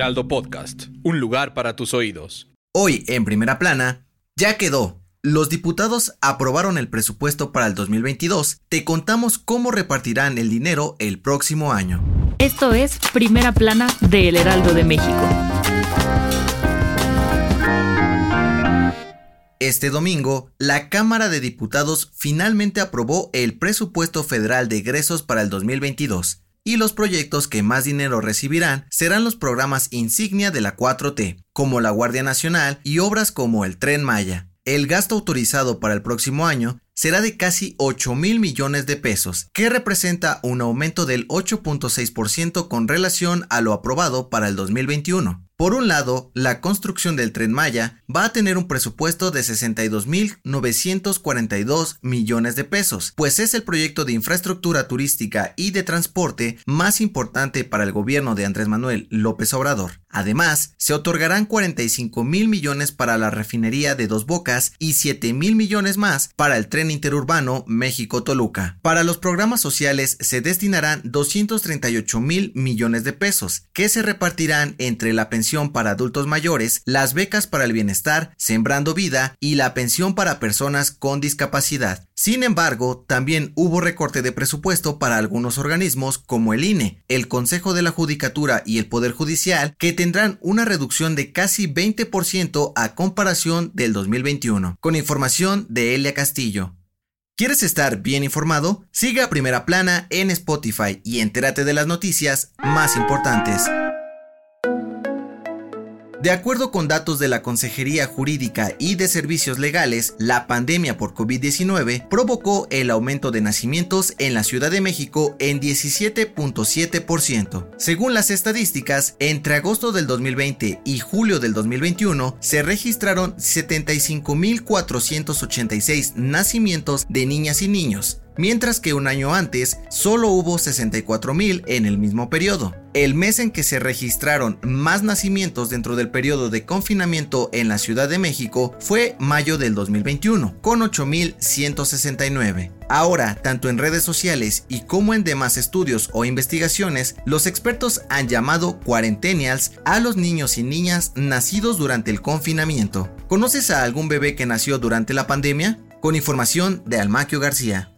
Heraldo Podcast, un lugar para tus oídos. Hoy, en primera plana, ya quedó. Los diputados aprobaron el presupuesto para el 2022. Te contamos cómo repartirán el dinero el próximo año. Esto es Primera Plana de El Heraldo de México. Este domingo, la Cámara de Diputados finalmente aprobó el presupuesto federal de egresos para el 2022 y los proyectos que más dinero recibirán serán los programas insignia de la 4T, como la Guardia Nacional y obras como el Tren Maya. El gasto autorizado para el próximo año será de casi 8 mil millones de pesos, que representa un aumento del 8.6% con relación a lo aprobado para el 2021. Por un lado, la construcción del tren Maya va a tener un presupuesto de 62.942 millones de pesos, pues es el proyecto de infraestructura turística y de transporte más importante para el gobierno de Andrés Manuel López Obrador. Además, se otorgarán 45 mil millones para la refinería de Dos Bocas y 7 mil millones más para el tren interurbano México-Toluca. Para los programas sociales se destinarán 238 mil millones de pesos, que se repartirán entre la pensión para adultos mayores, las becas para el bienestar, Sembrando Vida y la pensión para personas con discapacidad. Sin embargo, también hubo recorte de presupuesto para algunos organismos como el INE, el Consejo de la Judicatura y el Poder Judicial, que tendrán una reducción de casi 20% a comparación del 2021. Con información de Elia Castillo. ¿Quieres estar bien informado? Siga Primera Plana en Spotify y entérate de las noticias más importantes. De acuerdo con datos de la Consejería Jurídica y de Servicios Legales, la pandemia por COVID-19 provocó el aumento de nacimientos en la Ciudad de México en 17.7%. Según las estadísticas, entre agosto del 2020 y julio del 2021 se registraron 75.486 nacimientos de niñas y niños, mientras que un año antes solo hubo 64.000 en el mismo periodo. El mes en que se registraron más nacimientos dentro del periodo de confinamiento en la Ciudad de México fue mayo del 2021, con 8.169. Ahora, tanto en redes sociales y como en demás estudios o investigaciones, los expertos han llamado cuarentenials a los niños y niñas nacidos durante el confinamiento. ¿Conoces a algún bebé que nació durante la pandemia? Con información de Almaquio García.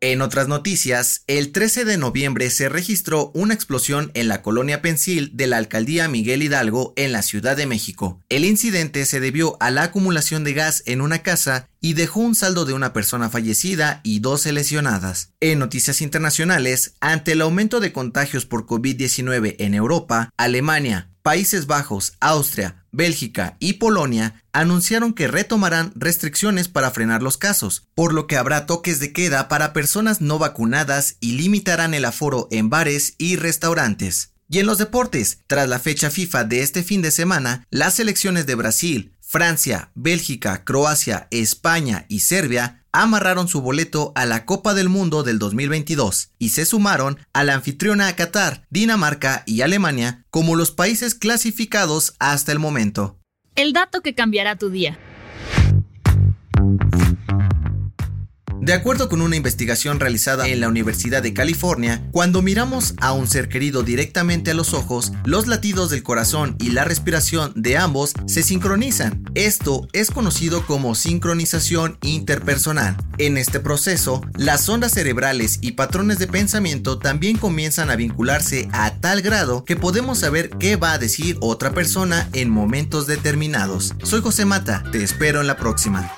En otras noticias, el 13 de noviembre se registró una explosión en la colonia Pensil de la alcaldía Miguel Hidalgo en la Ciudad de México. El incidente se debió a la acumulación de gas en una casa y dejó un saldo de una persona fallecida y 12 lesionadas. En noticias internacionales, ante el aumento de contagios por COVID-19 en Europa, Alemania, Países Bajos, Austria, Bélgica y Polonia anunciaron que retomarán restricciones para frenar los casos, por lo que habrá toques de queda para personas no vacunadas y limitarán el aforo en bares y restaurantes. Y en los deportes, tras la fecha FIFA de este fin de semana, las selecciones de Brasil, Francia, Bélgica, Croacia, España y Serbia amarraron su boleto a la Copa del Mundo del 2022 y se sumaron a la anfitriona Qatar, Dinamarca y Alemania como los países clasificados hasta el momento. El dato que cambiará tu día. De acuerdo con una investigación realizada en la Universidad de California, cuando miramos a un ser querido directamente a los ojos, los latidos del corazón y la respiración de ambos se sincronizan. Esto es conocido como sincronización interpersonal. En este proceso, las ondas cerebrales y patrones de pensamiento también comienzan a vincularse a tal grado que podemos saber qué va a decir otra persona en momentos determinados. Soy José Mata, te espero en la próxima.